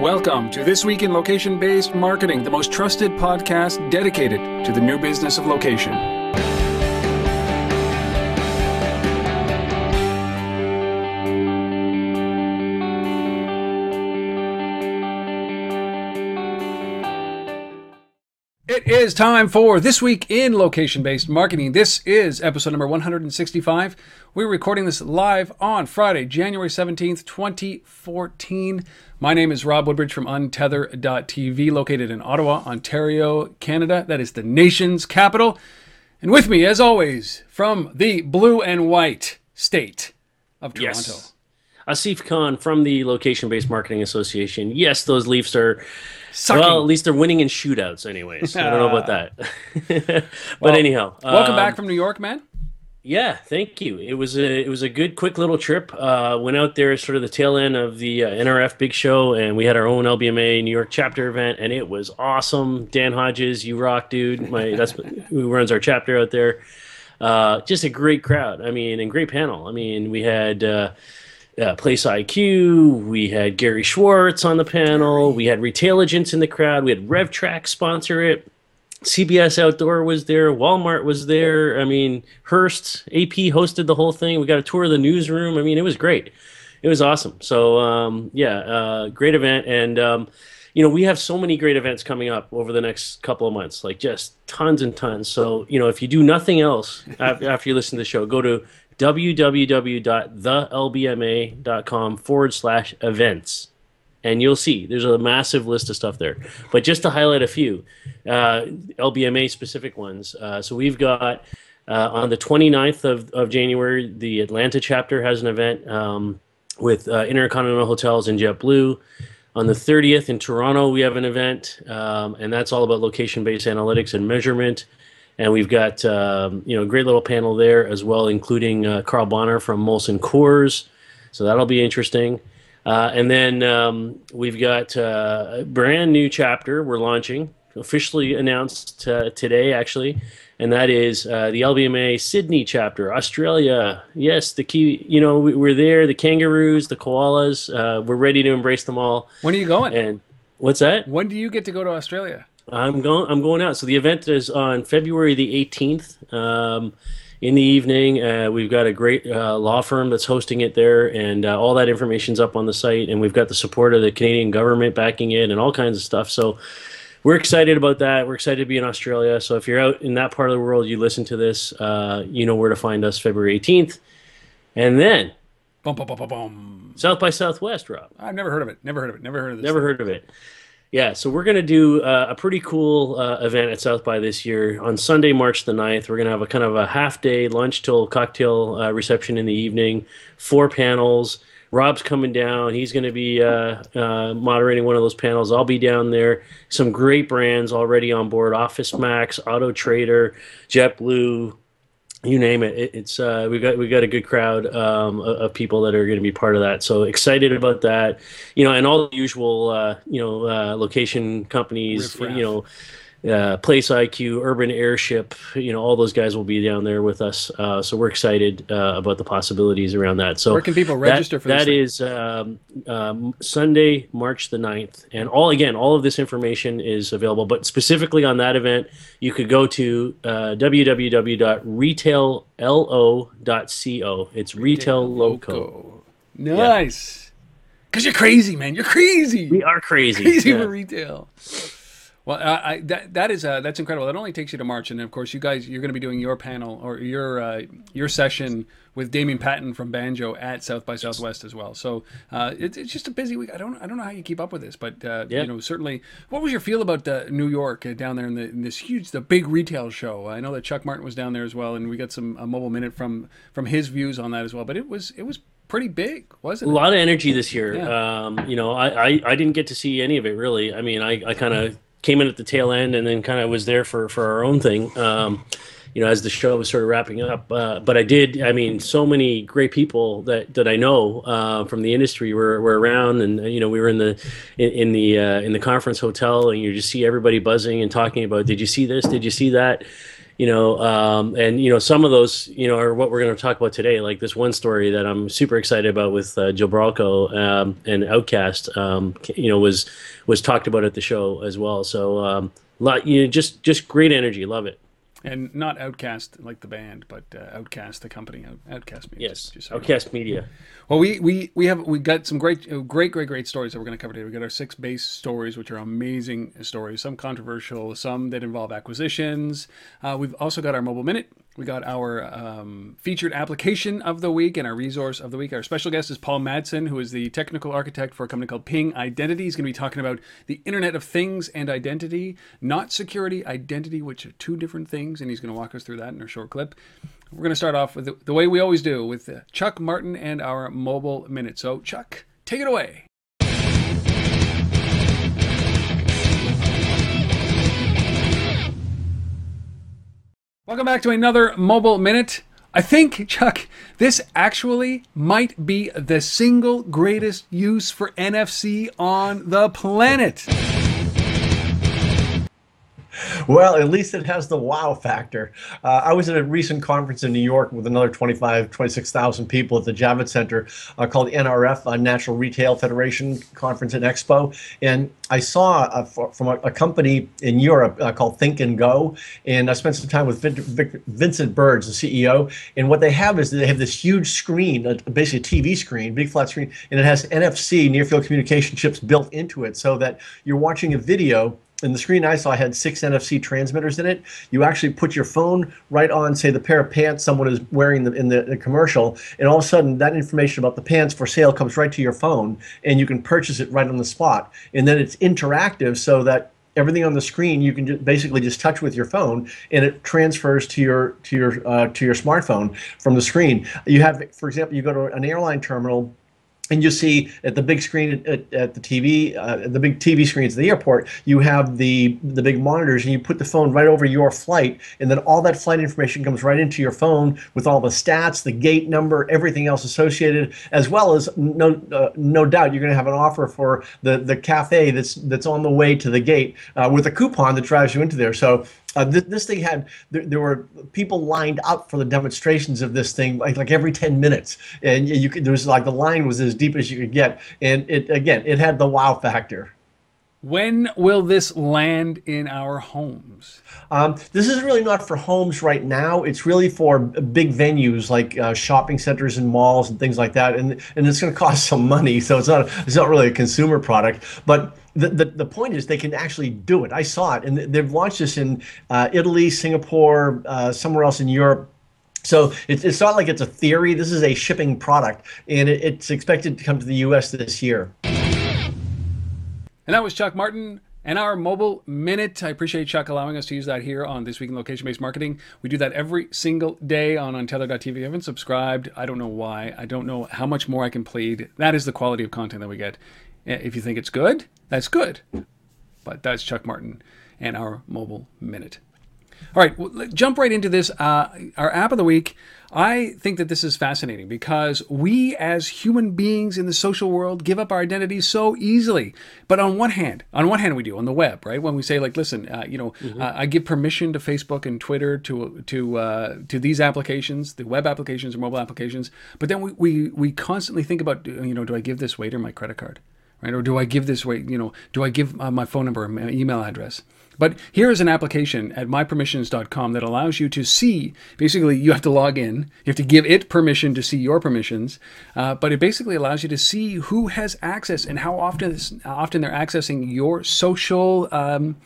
Welcome to This Week in Location Based Marketing, the most trusted podcast dedicated to the new business of location. Is time for This Week in Location Based Marketing. This is episode number 165. We're recording this live on Friday, January 17th, 2014. My name is Rob Woodbridge from Untether.tv, located in Ottawa, Ontario, Canada. That is the nation's capital. And with me, as always, from the blue and white state of Toronto. Yes. Asif Khan from the Location Based Marketing Association. Yes, those Leafs are. Sucking. Well, at least they're winning in shootouts, anyways. I don't know about that. but Well, anyhow, Welcome um, back from New York, man. Yeah, thank you. It was a it was a good, quick little trip. Uh, went out there sort of the tail end of the uh, NRF Big Show, and we had our own LBMA New York chapter event, and it was awesome. Dan Hodges, you rock, dude. My that's who runs our chapter out there. Uh, just a great crowd. I mean, and great panel. I mean, we had. Uh, Place IQ. We had Gary Schwartz on the panel. We had retail agents in the crowd. We had RevTrax sponsor it. CBS Outdoor was there. Walmart was there. I mean, Hearst AP hosted the whole thing. We got a tour of the newsroom. I mean, it was great. It was awesome. So um, yeah, uh, great event. And um, you know, we have so many great events coming up over the next couple of months, like just tons and tons. So you know, if you do nothing else after you listen to the show, go to www.thelbma.com forward slash events and you'll see there's a massive list of stuff there. But just to highlight a few, uh, LBMA specific ones. Uh, so we've got uh, on the 29th of, of January, the Atlanta chapter has an event um, with uh, Intercontinental Hotels and JetBlue. On the 30th in Toronto, we have an event, um, and that's all about location-based analytics and measurement. And we've got um, you know a great little panel there as well, including uh, Carl Bonner from Molson Coors. So that'll be interesting. Uh, and then um, we've got uh, a brand new chapter we're launching, officially announced uh, today, actually, and that is uh, the LBMA Sydney chapter, Australia. Yes, the key, you know, we, we're there, the kangaroos, the koalas, uh, we're ready to embrace them all. When are you going? And what's that? when do you get to go to Australia? I'm going. I'm going out. So the event is on February the 18th. Um, in the evening, uh, we've got a great uh, law firm that's hosting it there, and uh, all that information's up on the site. And we've got the support of the Canadian government backing it, and all kinds of stuff. So we're excited about that. We're excited to be in Australia. So if you're out in that part of the world, you listen to this, uh, you know where to find us. February 18th, and then Bum, bum, bum. South by Southwest, Rob. I've never heard of it. Never heard of it. Never heard of this. Never heard of it. Yeah, so we're going to do uh, a pretty cool uh, event at South by this year on Sunday, March the 9th. We're going to have a kind of a half day lunch till cocktail uh, reception in the evening, four panels. Rob's coming down. He's going to be uh, uh, moderating one of those panels. I'll be down there. Some great brands already on board Office Max, Auto Trader, JetBlue, you name it. it it's uh, we got we got a good crowd um, of, of people that are going to be part of that. So excited about that, you know, and all the usual uh, you know uh, location companies, you know. Uh, Place IQ, Urban Airship, you know, all those guys will be down there with us. Uh, so we're excited uh, about the possibilities around that. So Where can people that- register for this That is um, um, Sunday, March the 9th. And all again, all of this information is available. But specifically on that event, you could go to uh, www.retaillo.co. It's retail loco. Nice. Because you're crazy, man. You're crazy. We are crazy. crazy Yeah. for retail. Well, I, I, that that is uh, that's incredible. That only takes you to March, and of course, you guys you're going to be doing your panel or your uh, your session with Damien Patton from Banjo at South by Southwest as well. So uh, it, it's just a busy week. I don't I don't know how you keep up with this, but uh, Yeah. you know certainly. What was your feel about New York uh, down there in, the, in this huge the big retail show? I know that Chuck Martin was down there as well, and we got some a mobile minute from from his views on that as well. But it was it was pretty big, wasn't it? A lot of energy this year. Yeah. Um, you know, I, I, I didn't get to see any of it really. I mean, I, I kind of came in at the tail end and then kind of was there for, for our own thing. Um, you know, as the show was sort of wrapping up, uh, but I did. I mean, so many great people that, that I know uh, from the industry were, were around, and you know, we were in the in, in the uh, in the conference hotel, and you just see everybody buzzing and talking about, did you see this? Did you see that? You know, um, and you know, some of those, you know, are what we're going to talk about today. Like this one story that I'm super excited about with uh, Gilbarco um, and outcast um, you know, was was talked about at the show as well. So, um, lot, you know, just just great energy, love it. And not OutKast like the band, but uh, Outcast the company, Out- Outcast Media. Yes, Just so you know. Media. Well, we, we, we have we got some great great great great stories that we're going to cover today. We got our six base stories, which are amazing stories. Some controversial, some that involve acquisitions. Uh, we've also got our mobile minute. We got our um, featured application of the week and our resource of the week. Our special guest is Paul Madsen, who is the technical architect for a company called Ping Identity. He's going to be talking about the Internet of Things and identity, not security, identity, which are two different things. And he's going to walk us through that in a short clip. We're going to start off with the, the way we always do with uh, Chuck Martin and our mobile minute. So, Chuck, take it away. Welcome back to another mobile minute. I think, Chuck, this actually might be the single greatest use for NFC on the planet. Well, at least it has the wow factor. Uh, I was at a recent conference in New York with another 25, 26,000 people at the Javits Center uh, called NRF, uh, National Retail Federation Conference and Expo. And I saw uh, from a, a company in Europe uh, called Think and Go. And I spent some time with Vic, Vic, Vincent Birds, the CEO. And what they have is they have this huge screen, uh, basically a TV screen, big flat screen, and it has NFC, near field communication chips built into it so that you're watching a video and the screen I saw had six NFC transmitters in it. You actually put your phone right on, say, the pair of pants someone is wearing the, in the, the, commercial, and all of a sudden that information about the pants for sale comes right to your phone, and you can purchase it right on the spot. And then it's interactive so that everything on the screen you can just basically just touch with your phone and it transfers to your to your uh, to your smartphone from the screen you have for example you go to an airline terminal and you see at the big screen at, at the TV, uh, the big TV screens at the airport, you have the the big monitors, and you put the phone right over your flight, and then all that flight information comes right into your phone with all the stats, the gate number, everything else associated, as well as no uh, no doubt you're going to have an offer for the the cafe that's that's on the way to the gate uh, with a coupon that drives you into there. So uh, th- this thing had there, there, were people lined up for the demonstrations of this thing like, like every 10 minutes. And you could there was like the line was as deep as you could get. And it again it had the wow factor when will this land in our homes? Um, this is really not for homes right now. It's really for big venues like uh, shopping centers and malls and things like that. And and it's going to cost some money, so it's not it's not really a consumer product. But the, the, the point is they can actually do it. I saw it, and they've launched this in uh, Italy, Singapore, uh, somewhere else in Europe. So it's, it's not like it's a theory. This is a shipping product, and it, it's expected to come to the U.S. this year. And that was Chuck Martin and our mobile minute. I appreciate Chuck allowing us to use that here on This Week in Location Based Marketing. We do that every single day on Untether.tv. If you haven't subscribed, I don't know why. I don't know how much more I can plead. That is the quality of content that we get. Eh, if you think it's good, that's good. But that's Chuck Martin and our mobile minute. All right, well, jump right into this. Uh, our app of the week. I think that this is fascinating because we as human beings in the social world give up our identities so easily. But on one hand, on one hand we do on the web, right? When we say like, listen, uh, you know, mm-hmm. uh, I give permission to Facebook and Twitter to to uh, to these applications, the web applications or mobile applications. But then we, we we constantly think about, you know, do I give this waiter my credit card, right? Or do I give this way, you know, do I give uh, my phone number, my email address? But here is an application at mypermissions.com that allows you to see. Basically, you have to log in. You have to give it permission to see your permissions. Uh, but it basically allows you to see who has access and how often often they're accessing your social um,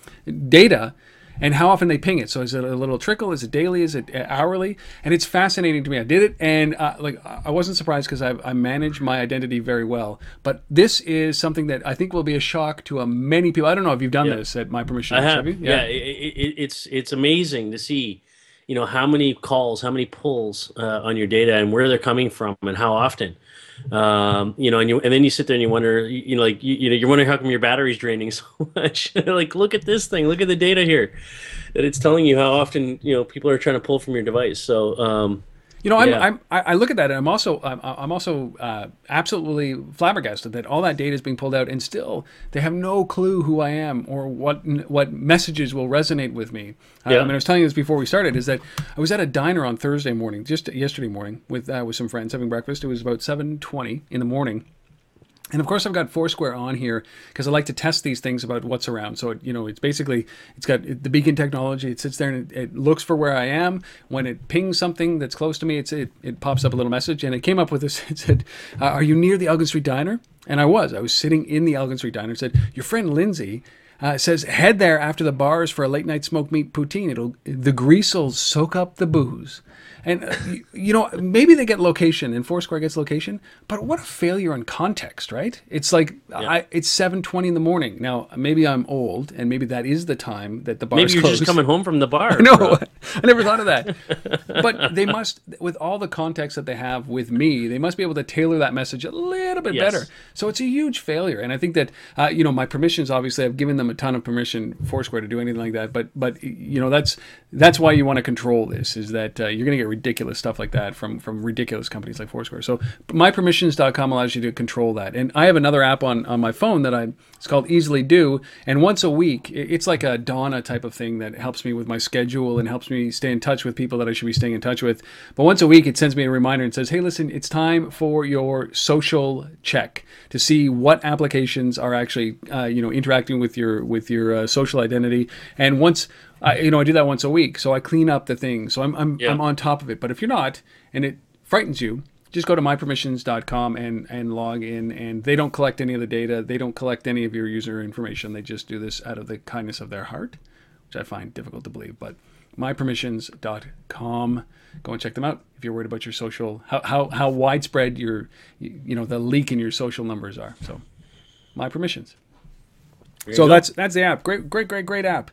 data and how often they ping it. So is it a little trickle? Is it daily? Is it hourly? And it's fascinating to me. I did it, and uh, like I wasn't surprised because I, I manage my identity very well. But this is something that I think will be a shock to a many people. I don't know if you've done yeah. this at my permission. I have. have yeah, yeah it, it, it's it's amazing to see. You know how many calls, how many pulls uh, on your data, and where they're coming from, and how often um, you know, and you and then you sit there and you wonder, you, you know, like you, you know, you're wondering how come your battery's draining so much. like, look at this thing, look at the data here, that it's telling you how often you know people are trying to pull from your device. So, um, You know, I'm, Yeah. I'm, I look at that and I'm also I'm, I'm also uh, absolutely flabbergasted that all that data is being pulled out and still they have no clue who I am or what what messages will resonate with me. Uh, Yeah. I mean, I was telling you this before we started is that I was at a diner on Thursday morning, just yesterday morning, with uh, with some friends having breakfast. It was about seven twenty in the morning. And of course, I've got Foursquare on here because I like to test these things about what's around. So, it, you know, it's basically it's got the beacon technology. It sits there and it, it looks for where I am. When it pings something that's close to me, it's it, it pops up a little message, and it came up with this. It said, uh, "Are you near the Elgin Street Diner?" And I was. I was sitting in the Elgin Street Diner. It said, "Your friend Lindsay." Uh, says head there after the bars for a late night smoked meat poutine. It'll the grease'll soak up the booze, and uh, you, you know maybe they get location and Foursquare gets location, but what a failure on context, right? It's like I, it's seven twenty in the morning. Now maybe I'm old, and maybe that is the time that the bars Maybe you're close. just coming home from the bar. No, I never thought of that. but they must, with all the context that they have with me, they must be able to tailor that message a little bit Yes. better. So it's a huge failure, and I think that uh, you know my permissions. Obviously, I've given them a ton of permission, Foursquare, to do anything like that. But but you know that's that's why you want to control this. Is that uh, you're going to get ridiculous stuff like that from from ridiculous companies like Foursquare. So mypermissions.com allows you to control that. And I have another app on on my phone that I it's called Easily Do, and once a week, it's like a Donna type of thing that helps me with my schedule and helps me stay in touch with people that I should be staying in touch with. But once a week, it sends me a reminder and says, "Hey, listen, it's time for your social check to see what applications are actually, uh, you know, interacting with your with your uh, social identity." And once I, you know, I do that once a week, so I clean up the thing. So I'm I'm, Yeah. I'm on top of it. But if you're not, and it frightens you, just go to mypermissions.com and, and log in and they don't collect any of the data they don't collect any of your user information they just do this out of the kindness of their heart which i find difficult to believe but mypermissions.com go and check them out if you're worried about your social how, how, how widespread your you know the leak in your social numbers are so my permissions so that's that's the app. Great, great, great, great app.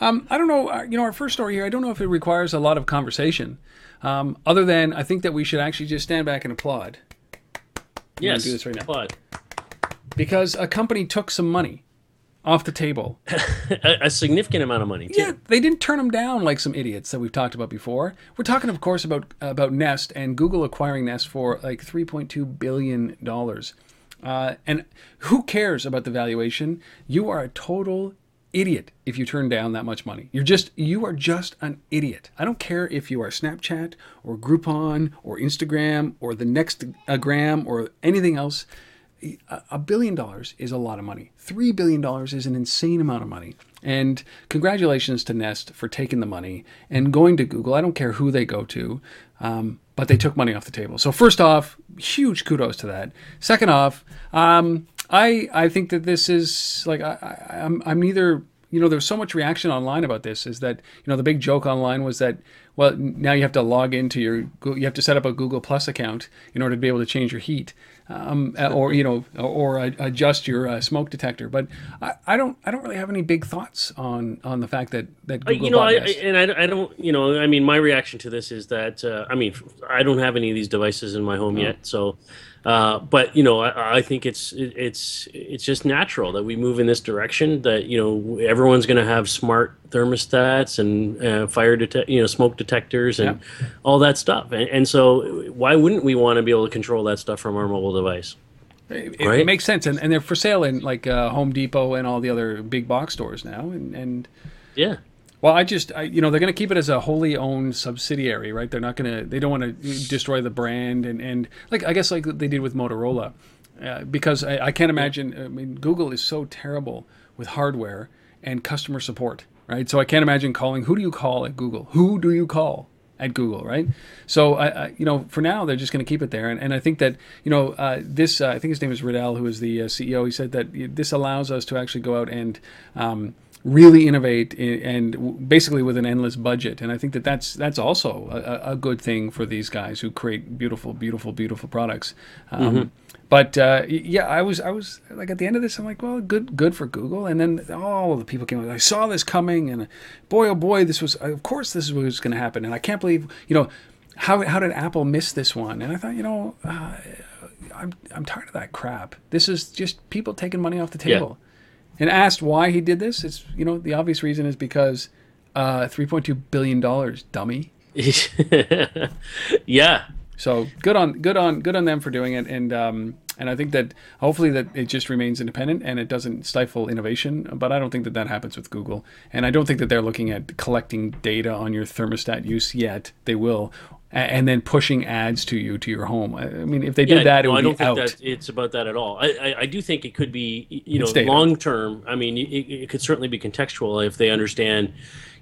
Um, I don't know. Uh, you know, our first story here. I don't know if it requires a lot of conversation, um, other than I think that we should actually just stand back and applaud yes. do this right now. applaud. because a company took some money off the table. A, a significant amount of money too. Yeah, they didn't turn them down like some idiots that we've talked about before. We're talking, of course, about about Nest and Google acquiring Nest for like 3.2 billion dollars. Uh, and who cares about the valuation? You are a total idiot if you turn down that much money. You're just you are just an idiot. I don't care if you are Snapchat or Groupon or Instagram or the next gram or anything else. A- billion dollars is a lot of money. Three billion dollars is an insane amount of money. And congratulations to Nest for taking the money and going to Google. I don't care who they go to, um, but they took money off the table. So first off, huge kudos to that. Second off, um, I I think that this is like I, I, I'm I'm neither you know there's so much reaction online about this is that you know the big joke online was that well now you have to log into your you have to set up a Google Plus account in order to be able to change your heat um, uh, or you know or, or adjust your uh, smoke detector but I, I don't I don't really have any big thoughts on on the fact that that Google you know, I- and I, I don't, you know, I mean, my reaction to this is that, uh, I mean, I don't have any of these devices in my home Oh. yet, so, uh, but you know, I, I think it's it, it's it's just natural that we move in this direction. That you know, everyone's going to have smart thermostats and uh, fire detect, you know, smoke detectors and all that stuff, and, and so why wouldn't we want to be able to control that stuff from our mobile device? It, it makes sense, and, and they're for sale in like uh, Home Depot and all the other big box stores now. And, and Yeah. Well, I just I, you know they're going to keep it as a wholly owned subsidiary, right? They're not going to they don't want to destroy the brand and and like I guess like they did with Motorola, uh, because I, I can't imagine. I mean, Google is so terrible with hardware and customer support, right? So I can't imagine calling. Who do you call at Google? Who do you call? at Google, right? So I, I you know, for now they're just going to keep it there, and, and I think that you know uh, this. Uh, I think his name is Fadell, who is the uh, CEO. He said that this allows us to actually go out and um, really innovate i- and basically with an endless budget. And I think that that's that's also a, a- good thing for these guys who create beautiful, beautiful, beautiful products. Um, But uh, yeah, I was I was like at the end of this, I'm like, well, good good for Google. And then all the people came. I saw this coming, and boy, oh boy, this was of course this is what was going to happen. And I can't believe you know how how did Apple miss this one? And I thought, you know, uh, I'm I'm tired of that crap. This is just people taking money off the Yeah. And asked why he did this, it's you know the obvious reason is because uh, 3.2 billion dollars, dummy. yeah. So good on good on good on them for doing it, and um, and I think that hopefully that it just remains independent and it doesn't stifle innovation. But I don't think that that happens with Google, and I don't think that they're looking at collecting data on your thermostat use yet. They will, and then pushing ads to you to your home. I mean, if they did Yeah, that, it no, would I don't be think out. that it's about that at all. I, I, I do think it could be, you know, It's data. long term. I mean, it, it could certainly be contextual if they understand,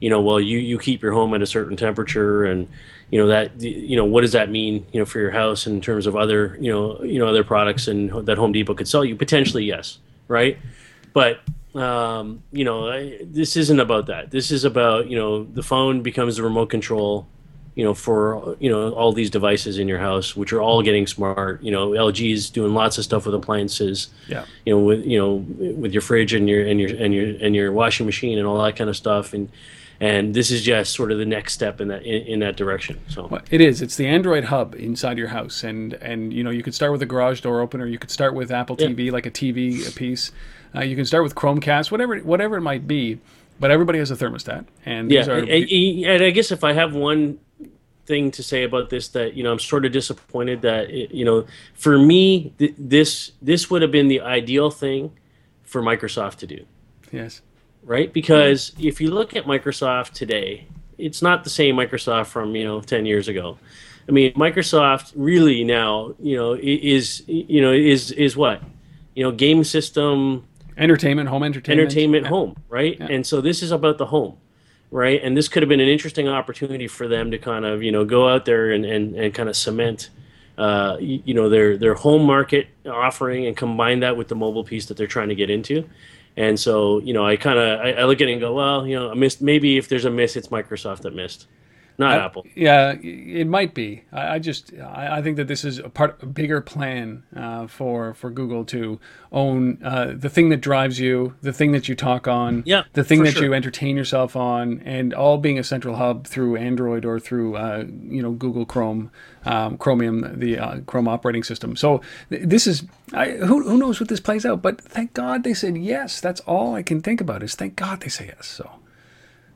you know, well, you, you keep your home at a certain temperature, and you know that, you know, what does that mean, you know, for your house in terms of other, you know, you know, other products and that Home Depot could sell you potentially, yes, right, but. Um, you know, I, this isn't about that. This is about you know the phone becomes the remote control you know, for you know all these devices in your house, which are all getting smart. You know, LG is doing lots of stuff with appliances. Yeah. You know, with you know, with your fridge and your and your and your and your washing machine and all that kind of stuff, and and this is just sort of the next step in that in, in that direction. So Well, It is. It's the Android hub inside your house, and and you know you could start with a garage door opener. You could start with Apple Yeah. TV, like a TV piece. Uh, you can start with Chromecast, whatever whatever it might be. But everybody has a thermostat, and yeah, these are and- and I guess if I have one thing to say about this that you know I'm sort of disappointed that it, you know for me th- this this would have been the ideal thing for Microsoft to do. yes, right? Because if you look at Microsoft today, it's not the same Microsoft from you know ten years ago. I mean, Microsoft really now you know is you know is is what you know game system entertainment, home entertainment, entertainment Yeah. home, right? And so this is about the home, right? And this could have been an interesting opportunity for them to kind of you know go out there and and, and kind of cement. Uh, you know their their home market offering and combine that with the mobile piece that they're trying to get into, and so you know I kind of I, I look at it and go well you know I missed maybe if there's a miss it's Microsoft that missed, not Apple. Yeah, it might be. I, I just I, I think that this is a part a bigger plan uh, for for Google to own uh, the thing that drives you, the thing that you talk on, Yeah, the thing that sure. you entertain yourself on, and all being a central hub through Android or through uh, you know Google Chrome, um, Chromium, the uh, Chrome operating system. So th- this is I, who who knows what this plays out, but thank God they said yes. That's all I can think about is thank God they say yes. So.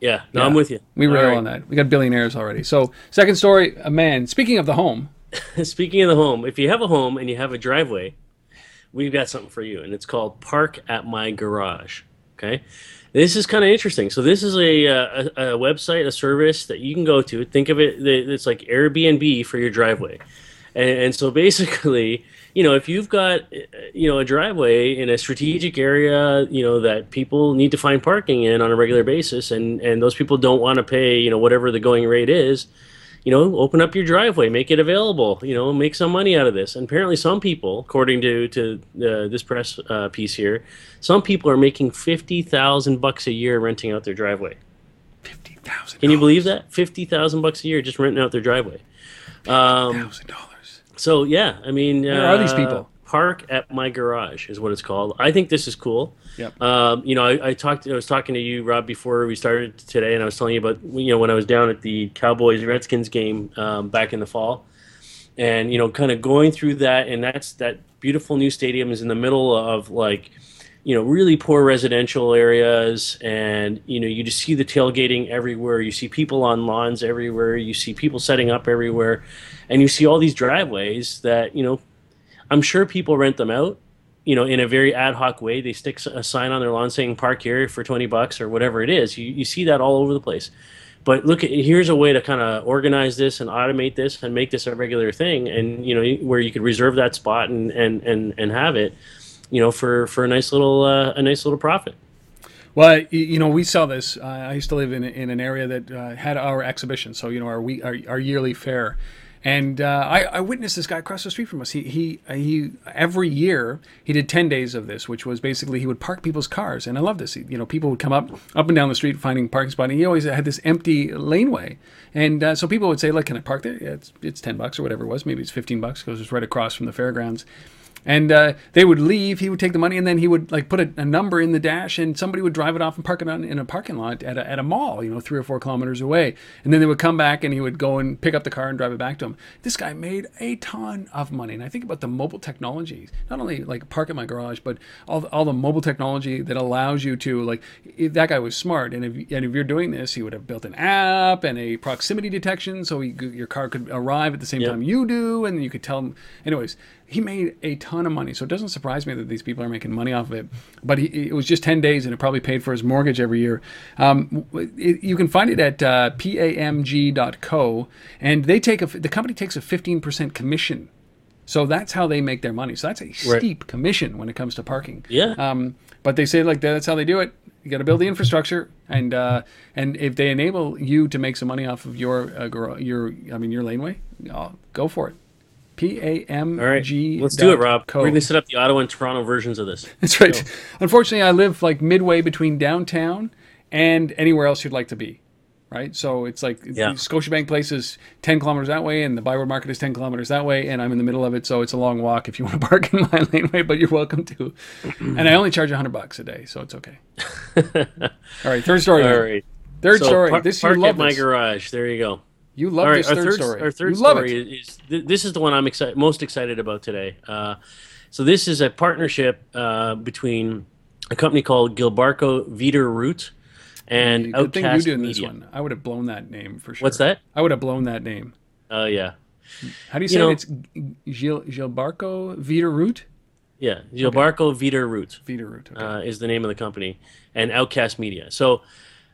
Yeah, no, I'm with you. We All rail right. on that. We got billionaires already. So, second story, a man. Speaking of the home, Speaking of the home, if you have a home and you have a driveway, we've got something for you, and it's called Park at My Garage. Okay, this is kind of interesting. So this is a, uh, a a website, a service that you can go to. Think of it, it's like Airbnb for your driveway, and, and so basically, you know, if you've got uh, you know a driveway in a strategic area, you know that people need to find parking in on a regular basis, and and those people don't want to pay, you know, whatever the going rate is you know, open up your driveway, make it available, you know, make some money out of this. And apparently, some people, according to to uh, this press uh, piece here, some people are making fifty thousand bucks a year renting out their driveway. fifty thousand. Can you believe that? Fifty thousand bucks a year just renting out their driveway. Um, Thousand dollars. So yeah, I mean, Where are these uh, people? Park at my garage is what it's called. I think this is cool. Yep. Um, you know, I, I talked. I was talking to you, Rob, before we started today, and I was telling you about you know when I was down at the Cowboys Redskins game um, back in the fall, and you know, kind of going through that, and that's that beautiful new stadium is in the middle of like, you know, really poor residential areas, and you know, you just see the tailgating everywhere. You see people on lawns everywhere. You see people setting up everywhere, and you see all these driveways that you know I'm sure people rent them out, you know, in a very ad hoc way. They stick a sign on their lawn saying "Park here for 20 bucks" or whatever it is. You, you see that all over the place. But look, here's a way to kind of organize this and automate this and make this a regular thing, and you know, where you could reserve that spot and and and, and have it, you know, for for a nice little uh, a nice little profit. Well, you know, we saw this. Uh, I used to live in, in an area that uh, had our exhibition, so you know, our we our, our yearly fair, and uh, I, I witnessed this guy across the street from us. He he he. Every year he did ten days of this, which was basically he would park people's cars, and I love this. You know, people would come up up and down the street finding parking spot, and he always had this empty laneway, and uh, so people would say, "Like, can I park there? Yeah, it's it's ten bucks or whatever it was. Maybe it's fifteen bucks because it's right across from the fairgrounds." And uh, they would leave. He would take the money, and then he would like put a, a number in the dash, and somebody would drive it off and park it on, in a parking lot at a, at a mall, you know, three or four kilometers away. And then they would come back, and he would go and pick up the car and drive it back to him. This guy made a ton of money, and I think about the mobile technology, not only like park in my garage, but all the, all the mobile technology that allows you to like. That guy was smart, and if and if you're doing this, he would have built an app and a proximity detection, so he, your car could arrive at the same Yep. time you do, and you could tell him. Anyways, he made a ton of money, so it doesn't surprise me that these people are making money off of it. But he, it was just ten days, and it probably paid for his mortgage every year. Um, it, you can find it at uh, pamg.co, and they take a the company takes a fifteen percent commission. So that's how they make their money. So that's a steep commission when it comes to parking. Yeah. Um, but they say like that's how they do it. You got to build the infrastructure, and uh, and if they enable you to make some money off of your uh, your I mean your laneway, uh, go for it. P A M right, let's do it, Rob. Co. We're going to set up the Ottawa and Toronto versions of this. That's right. Unfortunately, I live like midway between downtown and anywhere else you'd like to be. Right, so it's like Yeah. Scotiabank Place is ten kilometers that way, and the Byward Market is ten kilometers that way, and I'm in the middle of it, so it's a long walk if you want to park in my laneway, but you're welcome to. and I only charge hundred bucks a day, so it's okay. All right, third story. All right. Third So story. par- this you love at my this. garage. There you go. You love right, this third, third story. Our third you story is, is th- this is the one I'm excited most excited about today. Uh, so this is a partnership uh, between a company called Gilbarco Veeder-Root and Good thing you Outcast Media. this one. I would have blown that name for sure. What's that? I would have blown that name. Oh yeah, How do you say know- it? It's Gil Gilbarco Veeder-Root. yeah. Gilbarco Veeder-Root Vita Root. Okay. uh, is the name of the company, and Outcast Media. So.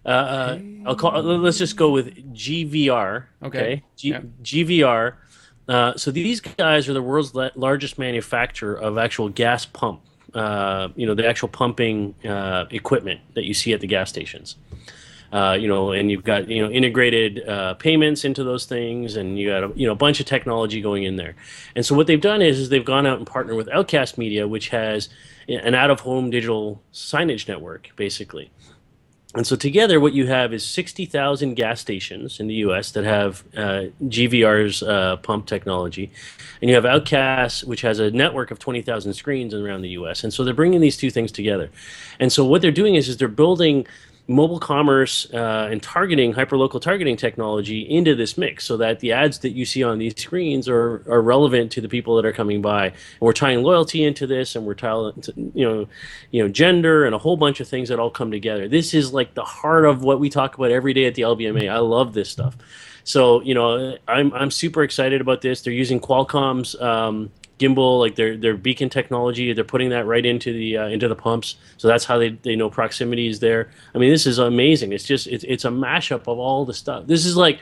Uh, uh, I'll call. Let's just go with GVR. Okay. Okay. G- Yeah. GVR. Uh, so these guys are the world's la- largest manufacturer of actual gas pump. Uh, you know, the actual pumping uh, equipment that you see at the gas stations. Uh, you know, and you've got you know integrated uh, payments into those things, and you got a, you know a bunch of technology going in there. And so what they've done is, is they've gone out and partnered with Outcast Media, which has an out-of-home digital signage network, basically. And so together, what you have is 60,000 gas stations in the U.S. that have uh, GVR's uh, pump technology, and you have Outcast, which has a network of 20,000 screens around the U.S. And so they're bringing these two things together. And so what they're doing is, is they're building mobile commerce uh, and targeting, hyperlocal targeting technology into this mix, so that the ads that you see on these screens are, are relevant to the people that are coming by. And we're tying loyalty into this, and we're tying, you know, you know, gender and a whole bunch of things that all come together. This is like the heart of what we talk about every day at the LBMA. I love this stuff. So you know, I'm I'm super excited about this. They're using Qualcomm's um, gimbal, like their their beacon technology. They're putting that right into the uh, into the pumps. So that's how they, they know proximity is there. I mean, this is amazing. It's just it's it's a mashup of all the stuff. This is like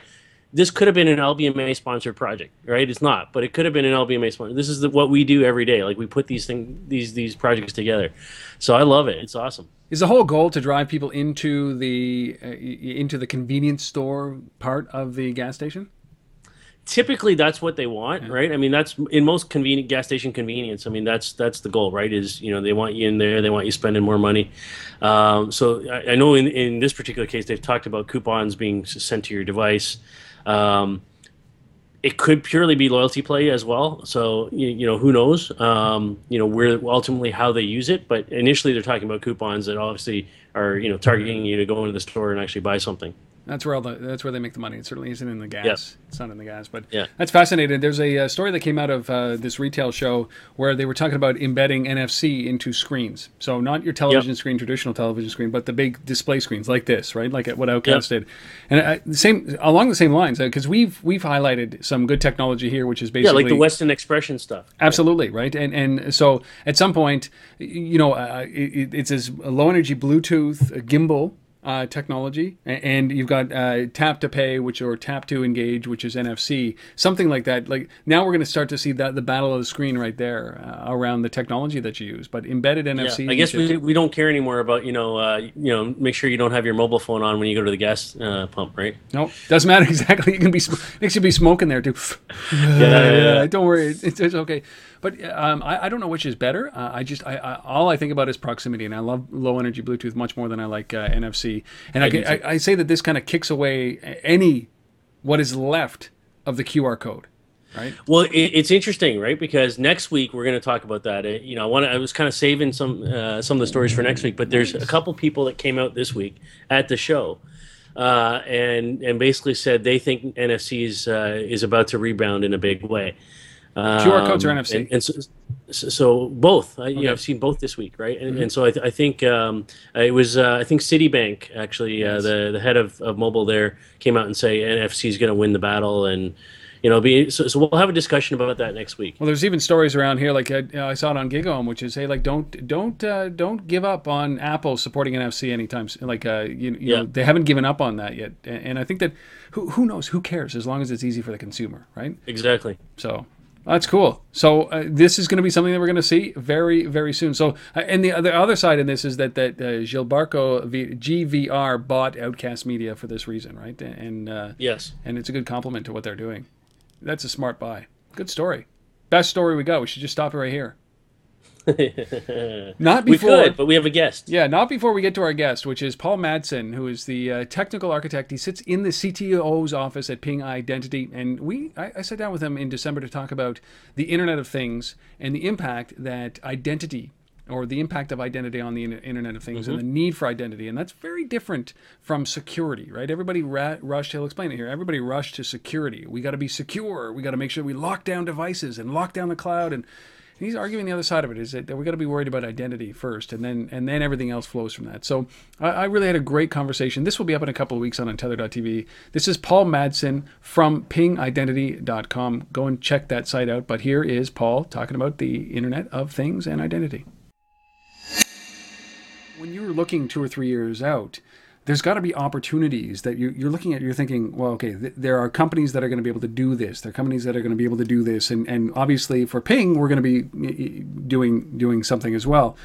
this could have been an LBMA sponsored project, right? It's not, but it could have been an LBMA sponsored. This is the, what we do every day. Like we put these thing these these projects together. So I love it. It's awesome. Is the whole goal to drive people into the uh, into the convenience store part of the gas station? Typically that's what they want right? I mean that's in most convenient gas station convenience i mean that's that's the goal right is you know they want you in there they want you spending more money. Um, so I, I know in, in this particular case they've talked about coupons being sent to your device. Um, it could purely be loyalty play as well. So you, you know who knows um, you know where ultimately how they use it but initially they're talking about coupons that obviously are you know targeting you to go into the store and actually buy something That's where all the that's where they make the money. It certainly isn't in the gas. It's not in the gas, but Yeah. that's fascinating. There's a, uh story that came out of uh, this retail show where they were talking about embedding NFC into screens. So not your television screen, traditional television screen, but the big display screens like this, right? Like what Outcast did. And uh, the same along the same lines because we've we've highlighted some good technology here, which is basically yeah like the western expression stuff Absolutely right, and and so at some point, you know, uh, it, it's this low energy Bluetooth uh, gimbal uh, technology, and you've got uh, tap to pay, which or tap to engage, which is NFC, something like that. Like now we're going to start to see that the battle of the screen right there uh, around the technology that you use, but embedded NFC. Yeah, I guess we, we don't care anymore about you know uh, you know make sure you don't have your mobile phone on when you go to the gas uh, pump, right? No, doesn't matter exactly. You can be sm- makes you be smoking there too. yeah, yeah. Don't worry, it's, it's okay. But um, I, I don't know which is better. Uh, I just I, I all I think about is proximity, and I love low energy Bluetooth much more than I like uh, NFC. And I, I, I say that this kind of kicks away any what is left of the QR code. right? Well, it, it's interesting, right? Because next week we're going to talk about that. Uh, you know, I want I was kind of saving some uh, some of the stories for next week, but there's a couple people that came out this week at the show, uh, and and basically said they think NFC is uh, is about to rebound in a big way. QR codes or Um, NFC? And, and so, so, both. I, Okay. yeah, I've seen both this week, right? And, and so I, th- I think um, it was uh, I think Citibank actually uh, the the head of, of mobile there came out and say NFC is going to win the battle, and you know, be so, so we'll have a discussion about that next week. Well, there's even stories around here, like uh, I saw it on GigaOM, which is hey, like don't don't uh, don't give up on Apple supporting NFC anytime. s- Like uh, you, you know, they haven't given up on that yet, and, and I think that who who knows who cares as long as it's easy for the consumer, right? Exactly. So that's cool. So uh, this is going to be something that we're going to see very, very soon. So uh, and the other other side in this is that that uh, Gilbarco v, GVR bought Outcast Media for this reason, right? And uh, Yes. and it's a good compliment to what they're doing. That's a smart buy. Good story. Best story we got. We should just stop it right here. Not We before. could, but we have a guest. Yeah, not before we get to our guest, which is Paul Madsen, who is the uh, technical architect. He sits in the CTO's office at Ping Identity, and we I, I sat down with him in December to talk about the Internet of Things and the impact that identity or the impact of identity on the Internet of Things and the need for identity, and that's very different from security, right? Everybody ra- rushed. He'll explain it here. Everybody rushed to security. We got to be secure. We got to make sure we lock down devices and lock down the cloud and and he's arguing the other side of it is that, that we got to be worried about identity first, and then and then everything else flows from that. So I, I really had a great conversation. This will be up in a couple of weeks on Untether.tv. This is Paul Madsen from PingIdentity.com. Go and check that site out. But here is Paul talking about the Internet of Things and identity. When you're looking two or three years out, there's got to be opportunities that you, you're looking at. You're thinking, well, okay, th- there are companies that are going to be able to do this. There are companies that are going to be able to do this, and and obviously for Ping, we're going to be doing doing something as well.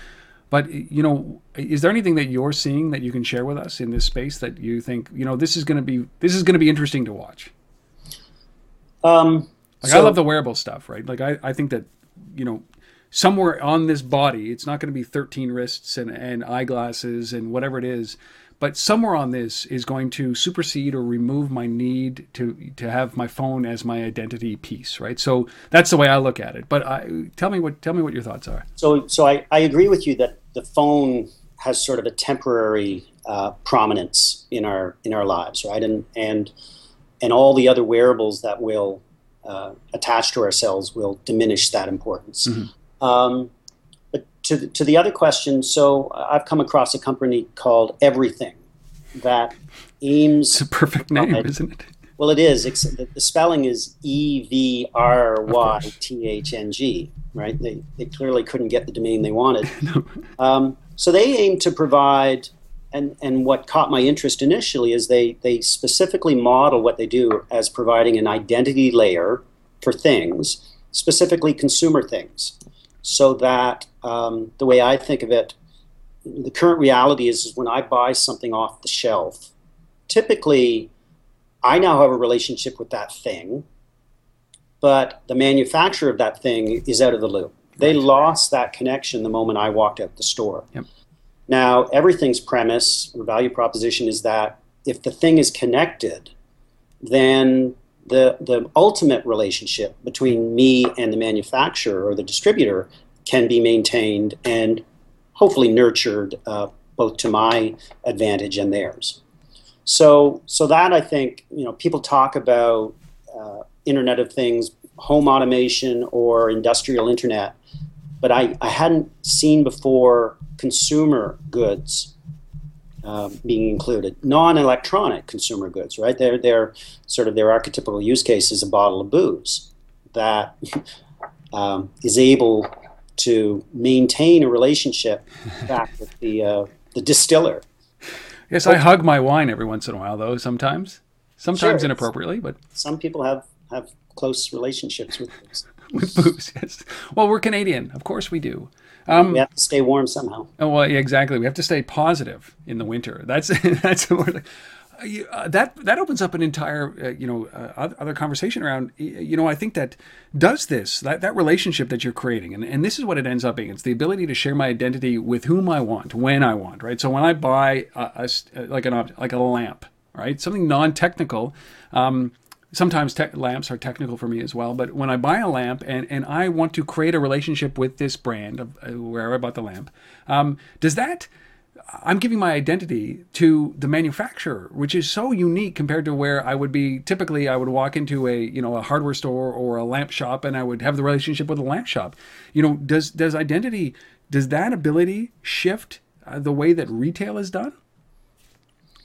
But you know, is there anything that you're seeing that you can share with us in this space that you think you know this is going to be this is going to be interesting to watch? Um, Like I love the wearable stuff, right? Like I, I think that, you know, somewhere on this body, it's not going to be 13 wrists and, and eyeglasses and whatever it is, but somewhere on this is going to supersede or remove my need to to have my phone as my identity piece, right? So that's the way I look at it. But I, tell me what tell me what your thoughts are. So, so I, I agree with you that the phone has sort of a temporary uh, prominence in our in our lives, right? And and and all the other wearables that will uh, attach to ourselves will diminish that importance. Um, but to the, to the other question, so I've come across a company called Everything that aims It's a perfect name, Right. isn't it? Well, it is. Except the, spelling is E V R Y T H N G. Right? They they clearly couldn't get the domain they wanted. um, so they aim to provide, and and what caught my interest initially is they they specifically model what they do as providing an identity layer for things, specifically consumer things, so that um, the way I think of it, the current reality is, is when I buy something off the shelf, typically I now have a relationship with that thing, but the manufacturer of that thing is out of the loop. They lost that connection the moment I walked out the store. Yep. Now, everything's premise or value proposition is that if the thing is connected, then the, the ultimate relationship between me and the manufacturer or the distributor can be maintained and hopefully nurtured uh, both to my advantage and theirs. So, so that I think you know people talk about uh, Internet of Things, home automation, or industrial internet, but I, I hadn't seen before consumer goods um, being included, non-electronic consumer goods. Right? They're they're sort of their archetypical use case is a bottle of booze that um, is able to maintain a relationship back with the uh, the distiller. Yes, I hug my wine every once in a while, though. Sometimes, sometimes Sure. inappropriately, but some people have have close relationships with things. with booze. Yes. Well, we're Canadian, of course we do. Um, we have to stay warm somehow. Oh, well, yeah, exactly. We have to stay positive in the winter. That's that's what we're like. Uh, that that opens up an entire uh, you know uh, other conversation around you know I think that does this that that relationship that you're creating and, and this is what it ends up being it's the ability to share my identity with whom I want when I want right so when I buy a, a uh, like an like a lamp right something non-technical um, sometimes te- lamps are technical for me as well. But when I buy a lamp and, and I want to create a relationship with this brand of uh, where I bought the lamp, um, does that I'm giving my identity to the manufacturer, which is so unique compared to where I would be typically I would walk into a you know a hardware store or a lamp shop and I would have the relationship with a lamp shop. You know, does does identity does that ability shift uh, the way that retail is done?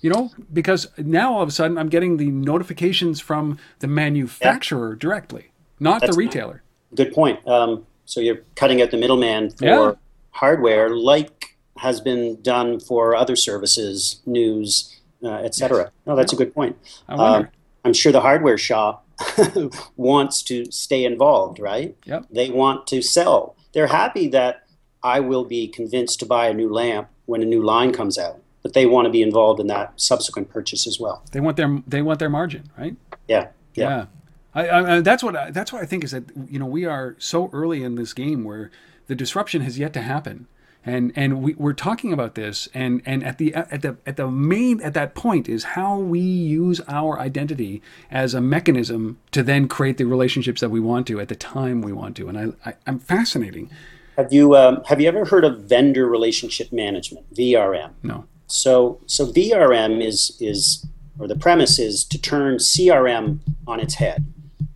You know, because now all of a sudden I'm getting the notifications from the manufacturer yeah. directly, not That's the retailer. Good point. Um, so you're cutting out the middleman for yeah. hardware, like has been done for other services, news, uh, etc. Yes. No, that's a good point. Um, I'm sure the hardware shop wants to stay involved, right? Yep. They want to sell. They're happy that I will be convinced to buy a new lamp when a new line comes out but they want to be involved in that subsequent purchase as well. They want their they want their margin, right? Yeah, yeah. yeah. I, I, that's what I, that's what I think is that you know we are so early in this game where the disruption has yet to happen, and and we, we're talking about this, and and at the at the at the main at that point is how we use our identity as a mechanism to then create the relationships that we want to at the time we want to, and I, I am fascinating. Have you um, have you ever heard of vendor relationship management (VRM)? No. So, so VRM is, is, or the premise is to turn CRM on its head.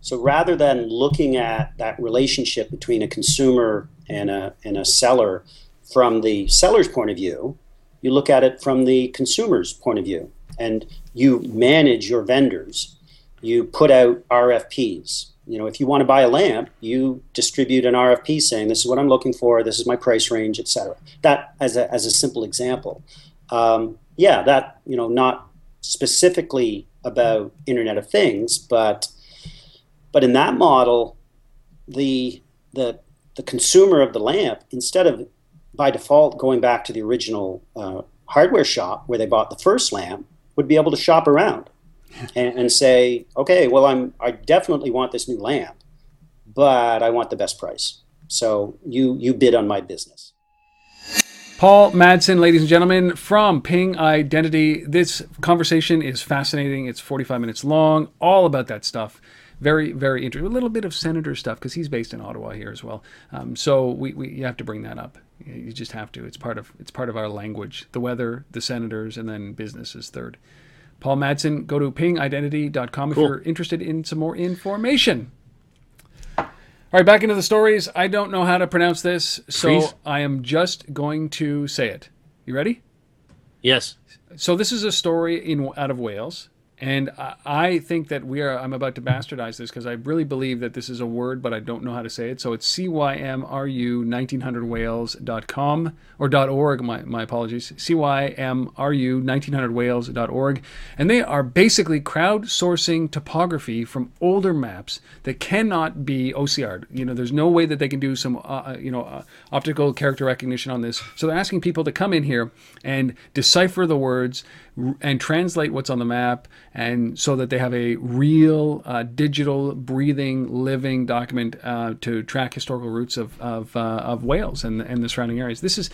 So rather than looking at that relationship between a consumer and a, and a seller from the seller's point of view, you look at it from the consumer's point of view. And you manage your vendors. You put out RFPs. You know, if you want to buy a lamp, you distribute an RFP saying, this is what I'm looking for, this is my price range, etc. That as a, as a simple example um, yeah, that you know, not specifically about Internet of Things, but but in that model, the the the consumer of the lamp, instead of by default going back to the original uh, hardware shop where they bought the first lamp, would be able to shop around and, and say, okay, well, I'm I definitely want this new lamp, but I want the best price. So you you bid on my business. Paul Madsen, ladies and gentlemen, from Ping Identity. This conversation is fascinating. It's 45 minutes long, all about that stuff. Very, very interesting. A little bit of senator stuff because he's based in Ottawa here as well. Um, so we, we you have to bring that up. You just have to. It's part of it's part of our language. The weather, the senators, and then business is third. Paul Madsen, go to pingidentity.com cool. if you're interested in some more information. All right, back into the stories. I don't know how to pronounce this, so Please. I am just going to say it. You ready? Yes. So this is a story in out of Wales. And I think that we are, I'm about to bastardize this because I really believe that this is a word, but I don't know how to say it. So it's cymru1900wales.com or .org, my, my apologies, cymru1900wales.org. And they are basically crowdsourcing topography from older maps that cannot be OCR'd. You know, there's no way that they can do some, uh, uh, you know, uh, optical character recognition on this. So they're asking people to come in here and decipher the words and translate what's on the map and so that they have a real uh, digital breathing living document uh, to track historical roots of, of, uh, of Wales and, and the surrounding areas. This is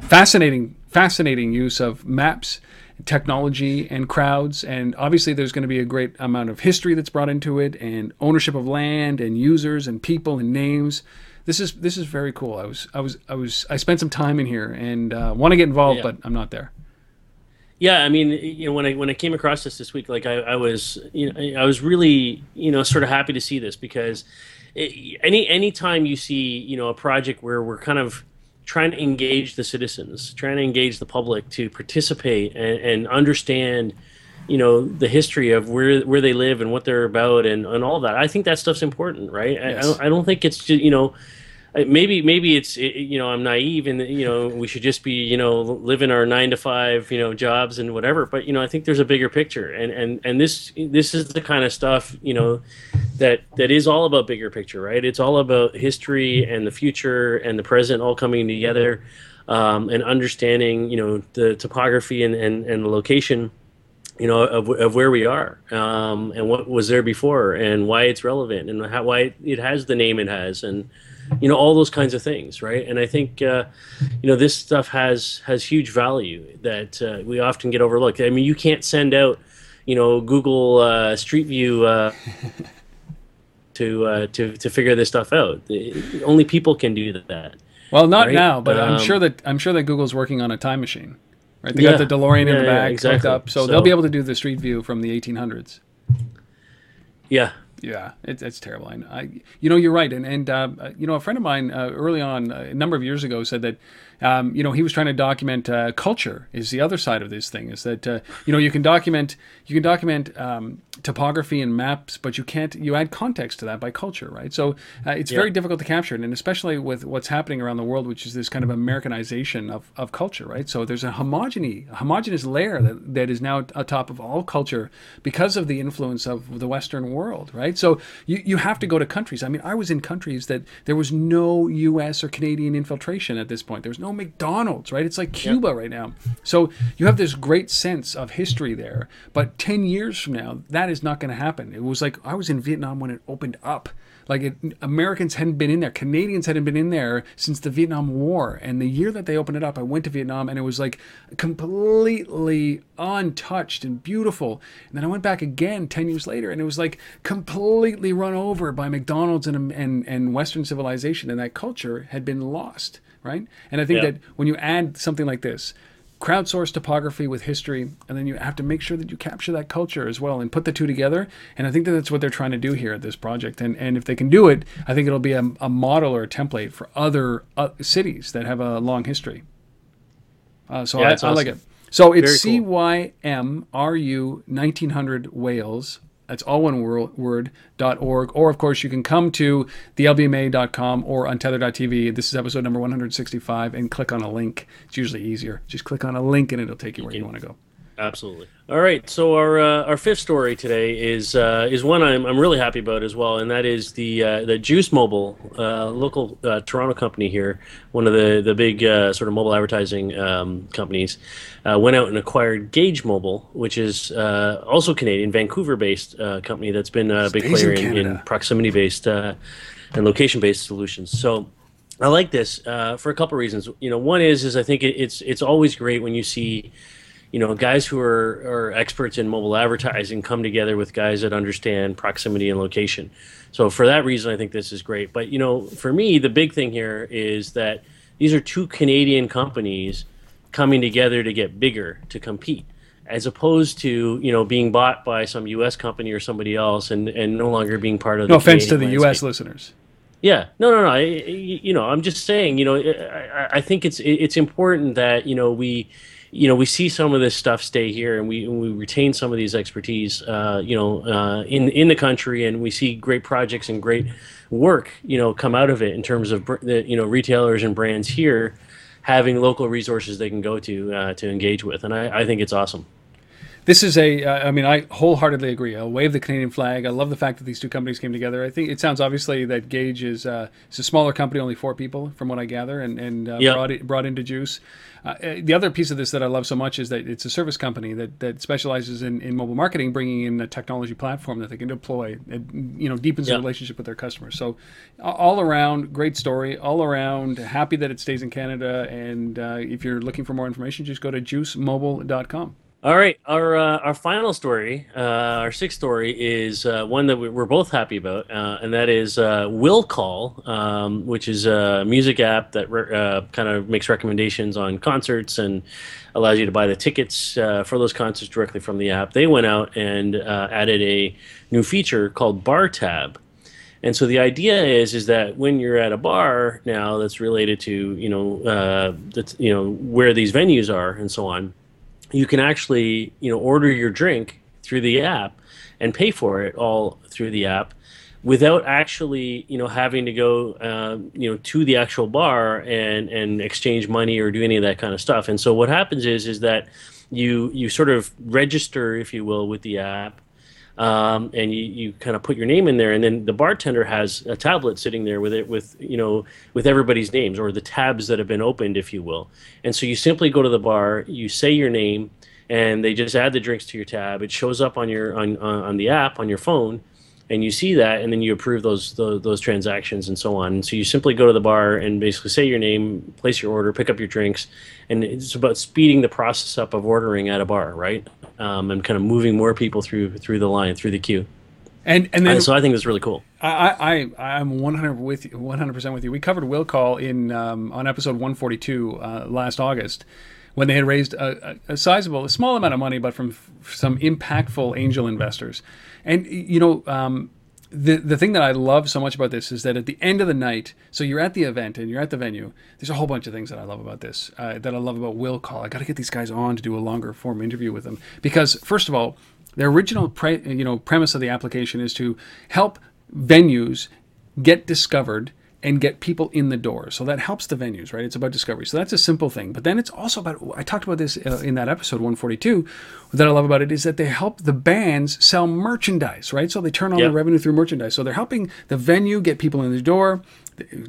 fascinating fascinating use of maps technology and crowds and obviously there's going to be a great amount of history that's brought into it and ownership of land and users and people and names. This is this is very cool. I was i was i was i spent some time in here and uh, want to get involved yeah. but i'm not there yeah, I mean, you know, when I when I came across this this week, like I, I was, you know, I was really, you know, sort of happy to see this because it, any any time you see, you know, a project where we're kind of trying to engage the citizens, trying to engage the public to participate and, and understand, you know, the history of where where they live and what they're about and, and all that. I think that stuff's important, right? Yes. I, I, don't, I don't think it's just, you know maybe maybe it's you know I'm naive and you know we should just be you know living our nine to five you know jobs and whatever. But you know I think there's a bigger picture, and and and this this is the kind of stuff you know that that is all about bigger picture, right? It's all about history and the future and the present all coming together, um, and understanding you know the topography and and, and the location you know of, of where we are um, and what was there before and why it's relevant and how why it has the name it has and you know all those kinds of things right and i think uh, you know this stuff has has huge value that uh, we often get overlooked i mean you can't send out you know Google uh, Street View uh, to uh, to to figure this stuff out. The- Only people can do that. Well, not Right, now, but I'm um, sure that I'm sure that Google's working on a time machine. Right? They Yeah. got the DeLorean in Yeah, the yeah, back, hooked exactly. up, so, So- they'll be able to do the street view from the 1800s. Yeah, Yeah, it, it's terrible. I, I, you know, you're right, and and uh, you know, a friend of mine uh, early on, uh, a number of years ago, said that, um, you know, he was trying to document uh, culture. Is the other side of this thing is that uh, you know you can document you can document um, topography and maps, but you can't you add context to that by culture, right? So uh, it's very difficult to capture, it, and especially with what's happening around the world, which is this kind of Americanization of, of culture, right? So there's a homogeny, a homogenous layer that, that is now atop of all culture because of the influence of the Western world, right? So you, you have to go to countries. I mean, I was in countries that there was no U.S. or Canadian infiltration at this point. There was no McDonald's, right? It's like Cuba right now. So you have this great sense of history there. But 10 years from now, that is not going to happen. It was like I was in Vietnam when it opened up. Like it, Americans hadn't been in there, Canadians hadn't been in there since the Vietnam War. And the year that they opened it up, I went to Vietnam and it was like completely untouched and beautiful. And then I went back again 10 years later and it was like completely run over by McDonald's and, and, and Western civilization. And that culture had been lost, right? And I think Yeah. that when you add something like this, crowdsource topography with history, and then you have to make sure that you capture that culture as well and put the two together. And I think that that's what they're trying to do here at this project. And and if they can do it, I think it'll be a, a model or a template for other uh, cities that have a long history. Uh, so Yeah, I, it's I like it. So it's Very C cool. Y M R U 1900 Wales. That's all one word, dot org. Or, of course, you can come to thelbma.com or untether.tv. This is episode number 165 and click on a link. It's usually easier. Just click on a link and it'll take you where you want to go. Absolutely. All right. So our uh, our fifth story today is uh, is one I'm, I'm really happy about as well, and that is the uh, the Juice Mobile, uh, local uh, Toronto company here, one of the the big uh, sort of mobile advertising um, companies, uh, went out and acquired Gauge Mobile, which is uh, also Canadian, Vancouver-based uh, company that's been a big Stays in player in, in proximity-based uh, and location-based solutions. So. I like this uh, for a couple reasons. You know, one is is I think it, it's it's always great when you see you know, guys who are, are experts in mobile advertising come together with guys that understand proximity and location. So for that reason, I think this is great. But you know, for me, the big thing here is that these are two Canadian companies coming together to get bigger to compete, as opposed to you know being bought by some U.S. company or somebody else and, and no longer being part of. No offense to the Canadian U.S. listeners. Yeah, no, no, no. I, you know, I'm just saying. You know, I, I- I think it's it's important that you know we, you know, we see some of this stuff stay here, and we and we retain some of these expertise, uh, you know, uh, in in the country, and we see great projects and great work, you know, come out of it in terms of the you know retailers and brands here having local resources they can go to uh, to engage with, and I, I think it's awesome. This is a, uh, I mean, I wholeheartedly agree. I'll wave the Canadian flag. I love the fact that these two companies came together. I think it sounds obviously that Gage is uh, it's a smaller company, only four people, from what I gather, and and uh, Yeah. brought it, brought into Juice. Uh, uh, the other piece of this that I love so much is that it's a service company that, that specializes in, in mobile marketing, bringing in a technology platform that they can deploy. It you know deepens Yeah. the relationship with their customers. So all around, great story. All around, happy that it stays in Canada. And uh, if you're looking for more information, just go to juicemobile.com. All right, our uh, our final story, uh, our sixth story, is uh, one that we- we're both happy about, uh, and that is uh, Will Call, um, which is a music app that re- uh, kind of makes recommendations on concerts and allows you to buy the tickets for those concerts directly from the app. They went out and added a new feature called Bar Tab. And so the idea is is that when you're at a bar now that's related to you know that's you know where these venues are and so on, you can actually you know order your drink through the app and pay for it all through the app without actually you know having to go uh, you know to the actual bar and and exchange money or do any of that kind of stuff. And so what happens is is that you you sort of register if you will with the app um, and you, you kind of put your name in there and then the bartender has a tablet sitting there with it with you know with everybody's names or the tabs that have been opened if you will. And so you simply go to the bar you say your name and they just add the drinks to your tab. It shows up on your on on, on the app on your phone and you see that, and then you approve those, those those transactions and so on. And so you simply go to the bar and basically say your name, place your order, pick up your drinks, and it's about speeding the process up of ordering at a bar, right? Um, and kind of moving more people through through the line, through the queue. And and then And so I think that's really cool. I, I I'm 100 with 100 percent with you. We covered Will Call in um, on episode 142 uh, last August when they had raised a, a, a sizable, a small amount of money, but from f- some impactful angel investors. And you know, um, the the thing that I love so much about this is that at the end of the night, so you're at the event and you're at the venue. There's a whole bunch of things that I love about this. Uh, that I love about Will Call. I got to get these guys on to do a longer form interview with them because first of all, the original pre, you know premise of the application is to help venues get discovered and get people in the door. So that helps the venues, right? It's about discovery. So that's a simple thing. But then it's also about, I talked about this uh, in that episode 142. That I love about it is that they help the bands sell merchandise, right? So they turn on Yeah. the revenue through merchandise. So they're helping the venue get people in the door,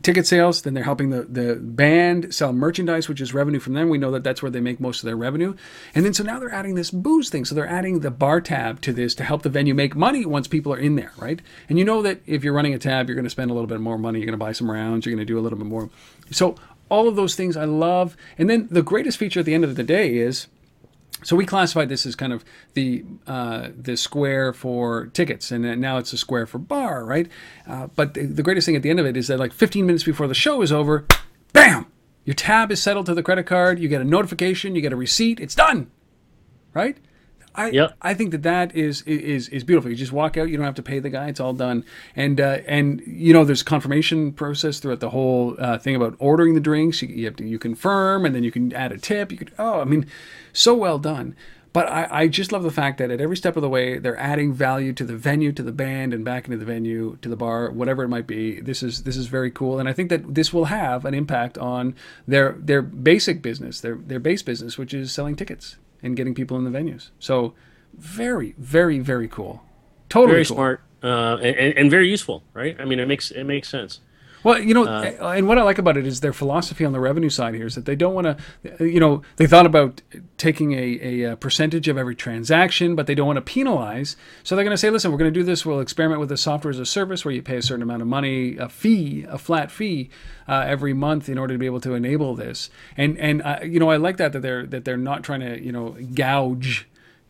ticket sales, then they're helping the, the band sell merchandise, which is revenue from them. We know that that's where they make most of their revenue. And then so now they're adding this booze thing. So they're adding the bar tab to this to help the venue make money once people are in there, right? And you know that if you're running a tab, you're going to spend a little bit more money. You're going to buy some rounds. You're going to do a little bit more. So all of those things I love. And then the greatest feature at the end of the day is so we classified this as kind of the uh, the square for tickets, and now it's a square for bar, right? Uh, but the, the greatest thing at the end of it is that like 15 minutes before the show is over, bam, your tab is settled to the credit card. You get a notification, you get a receipt. It's done, right? I, Yep. I think that that is is is beautiful. You just walk out. You don't have to pay the guy. It's all done. And uh, and you know there's confirmation process throughout the whole uh, thing about ordering the drinks. You, you have to you confirm, and then you can add a tip. You could oh, I mean, so well done. But I, I just love the fact that at every step of the way they're adding value to the venue, to the band, and back into the venue, to the bar, whatever it might be. This is this is very cool, and I think that this will have an impact on their their basic business, their their base business, which is selling tickets and getting people in the venues. So very, very, very cool. Totally Very cool. smart uh, and, and- and very useful, right? I mean, it makes it makes sense. Well, you know, and what I like about it is their philosophy on the revenue side here is that they don't want to, you know, they thought about taking a, a, uh percentage of every transaction, but they don't want to penalize. So they're going to say, listen, we're going to do this. We'll experiment with the software as a service where you pay a certain amount of money, a fee, a flat fee uh, every month in order to be able to enable this. And and uh, you know, I like that that they're that they're not trying to you know gouge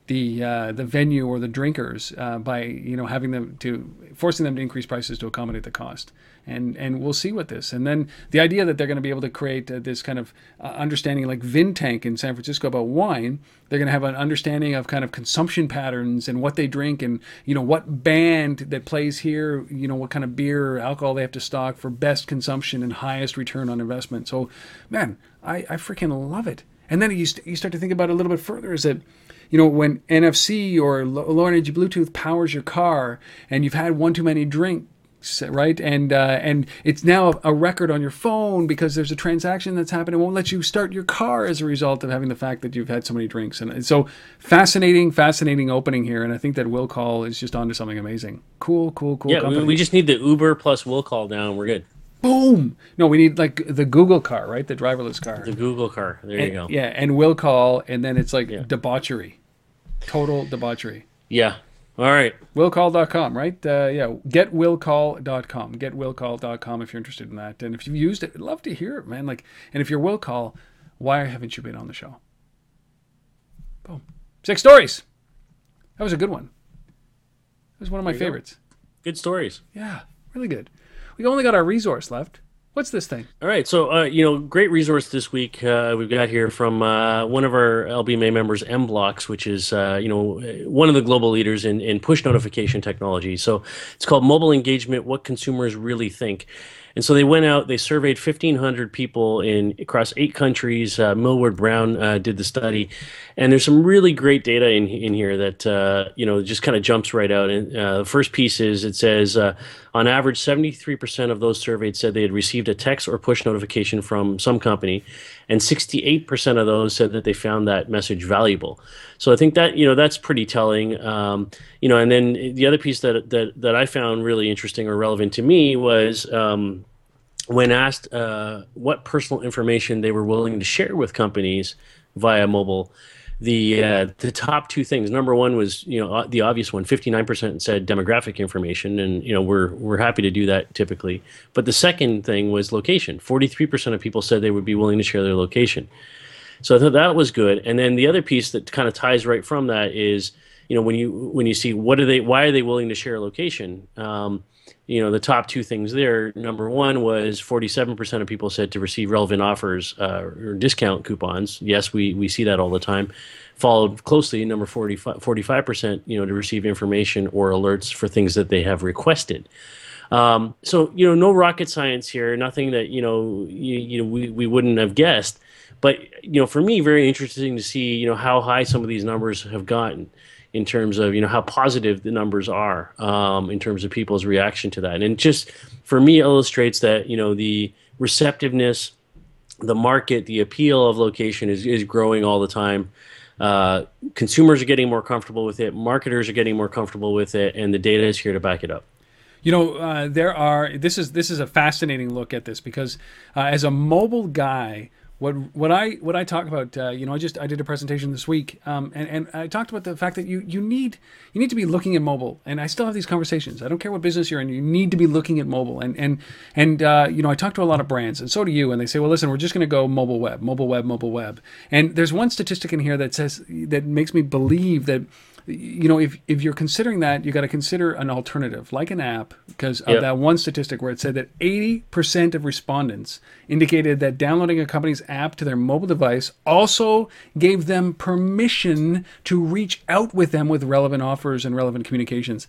the uh, the venue or the drinkers uh, by you know having them to forcing them to increase prices to accommodate the cost and and we'll see what this and then the idea that they're going to be able to create uh, this kind of uh, understanding like Vintank in San Francisco about wine they're going to have an understanding of kind of consumption patterns and what they drink and you know what band that plays here you know what kind of beer or alcohol they have to stock for best consumption and highest return on investment. So man I, I freaking love it. And then you, st- you start to think about it a little bit further is that you know, when NFC or lo- low energy Bluetooth powers your car, and you've had one too many right? And uh, and it's now a record on your phone because there's a transaction that's happened. It won't let you start your car as a result of having the fact that you've had so many drinks. And so fascinating, fascinating opening here. And I think that Will Call is just onto something amazing. Cool, cool, cool. Yeah, we, company. we just need the Uber plus will call down. We're good. boom. No, we need like the Google car, right? The driverless car. The Google car. There you go. Yeah, and Will Call, and then it's like Yeah. debauchery, total debauchery. Yeah. All right. willcall.com right? Uh, yeah getwillcall.com getwillcall.com if you're interested in that. And if you've used it i'd love to hear it man. Like and if you're will call why haven't you been on the show? Boom. Six stories. That was a good one. That was one of my you go. favorites. Good stories. yeah really good. We only got our resource left what's this thing All right, so uh, you know, great resource this week uh, we've got here from uh, one of our LBMA members, Mblox, which is uh, you know one of the global leaders in, in push notification technology. So it's called Mobile Engagement: What Consumers Really Think. And so they went out, they surveyed 1,500 people in across eight countries. Uh, Millward Brown uh, did the study, and there's some really great data in in here that uh, you know just kind of jumps right out. And uh, the first piece is it says uh, on average, 73% of those surveyed said they had received a text or push notification from some company, and 68% of those said that they found that message valuable. So I think that you know that's pretty telling. Um, you know, and then the other piece that that that I found really interesting or relevant to me was. Um, when asked uh, what personal information they were willing to share with companies via mobile, the uh, the top two things. Number one was you know the obvious one. Fifty nine percent said demographic information, and you know we're we're happy to do that typically. But the second thing was location. Forty three percent of people said they would be willing to share their location. So I thought that was good. And then the other piece that kind of ties right from that is you know when you when you see what are they why are they willing to share a location. Um, you know the top two things there number one was 47% of people said to receive relevant offers uh, or discount coupons yes we, we see that all the time followed closely number 45, 45% you know to receive information or alerts for things that they have requested um, so you know no rocket science here nothing that you know you, you know we, we wouldn't have guessed but you know for me very interesting to see you know how high some of these numbers have gotten in terms of you know how positive the numbers are um, in terms of people's reaction to that, and just for me illustrates that you know the receptiveness, the market, the appeal of location is is growing all the time. Uh, consumers are getting more comfortable with it, marketers are getting more comfortable with it, and the data is here to back it up. You know, uh, there are. This is this is a fascinating look at this because uh, as a mobile guy what what I what I talk about, uh, you know, I just I did a presentation this week, um, and and I talked about the fact that you you need you need to be looking at mobile, and I still have these conversations. I don't care what business you're in, you need to be looking at mobile, and and and uh, you know, I talk to a lot of brands, and so do you, and they say, well, listen, we're just going to go mobile web, mobile web, mobile web, and there's one statistic in here that says that makes me believe that you know, if, if you're considering that, you got to consider an alternative, like an app, because of yep. that one statistic where it said that 80% of respondents indicated that downloading a company's app to their mobile device also gave them permission to reach out with them with relevant offers and relevant communications.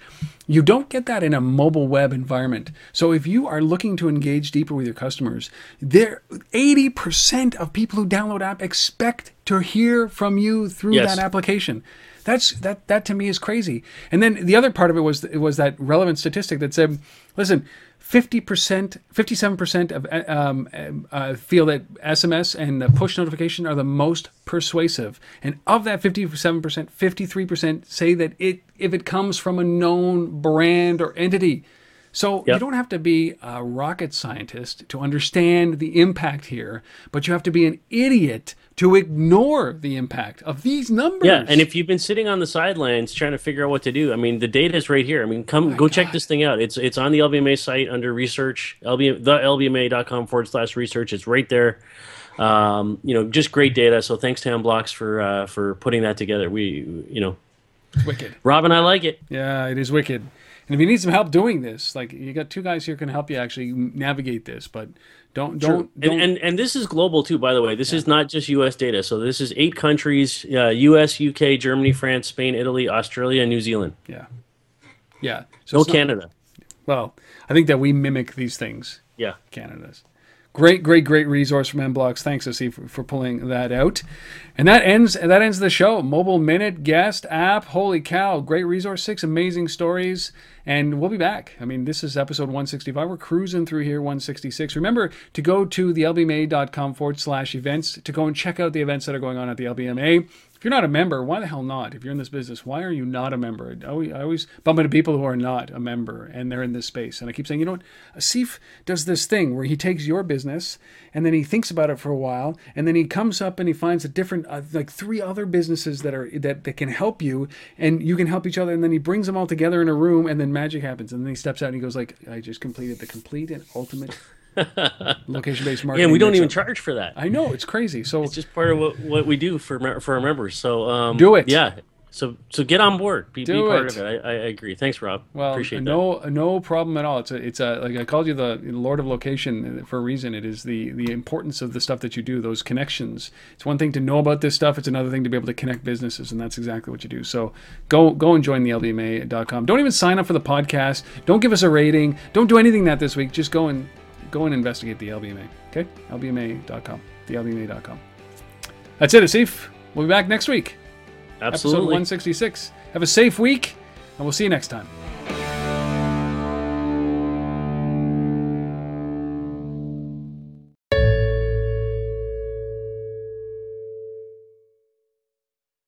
You don't get that in a mobile web environment. So if you are looking to engage deeper with your customers, there 80% of people who download app expect to hear from you through yes. that application. That's that that to me is crazy. And then the other part of it was it was that relevant statistic that said, listen, fifty percent, fifty-seven percent of um, uh, feel that SMS and push notification are the most persuasive, and of that fifty-seven percent, fifty-three percent say that it if it comes from a known brand or entity. So yep. you don't have to be a rocket scientist to understand the impact here, but you have to be an idiot to ignore the impact of these numbers. Yeah, and if you've been sitting on the sidelines trying to figure out what to do, I mean, the data is right here. I mean, come oh go God. check this thing out. It's it's on the LBMA site under research, LBM, the LBMA.com forward slash research. It's right there. Um, you know, just great data. So thanks to Mblox for uh, for putting that together. We, you know, wicked. Robin, I like it. Yeah, it is wicked. And if you need some help doing this, like you got two guys here can help you actually navigate this, but don't don't, don't. And, and, and this is global too, by the way. This yeah. is not just U.S. data. So this is eight countries: uh, U.S., U.K., Germany, France, Spain, Italy, Australia, New Zealand. Yeah, yeah. So no Canada. Not, well, I think that we mimic these things. Yeah, Canada's. Great, great, great resource from Mblox. Thanks, Asif, for, for pulling that out. And that ends that ends the show. Mobile Minute guest app. Holy cow! Great resource. Six amazing stories. And we'll be back. I mean, this is episode 165. We're cruising through here, 166. Remember to go to the lbma.com forward slash events to go and check out the events that are going on at the LBMA. If you're not a member, why the hell not? If you're in this business, why are you not a member? I always, bump into people who are not a member and they're in this space. And I keep saying, you know what? Asif does this thing where he takes your business and then he thinks about it for a while and then he comes up and he finds a different, uh, like three other businesses that are that, that can help you and you can help each other. And then he brings them all together in a room and then magic happens. And then he steps out and he goes like, I just completed the complete and ultimate location based marketing. Yeah, we don't even charge for that. I know it's crazy. So it's just part of what, what we do for for our members. So um, do it. Yeah. So so get on board. Be, be part it. of it. I, I, agree. Thanks, Rob. Well, appreciate no that. no problem at all. It's a it's a like I called you the Lord of Location for a reason. It is the the importance of the stuff that you do. Those connections. It's one thing to know about this stuff. It's another thing to be able to connect businesses, and that's exactly what you do. So go go and join the LBMA.com. Don't even sign up for the podcast. Don't give us a rating. Don't do anything that this week. Just go and go and investigate the LBMA. Okay? LBMA.com. The LBMA.com. That's it, Asif. We'll be back next week. Absolutely. Episode 166. Have a safe week, and we'll see you next time.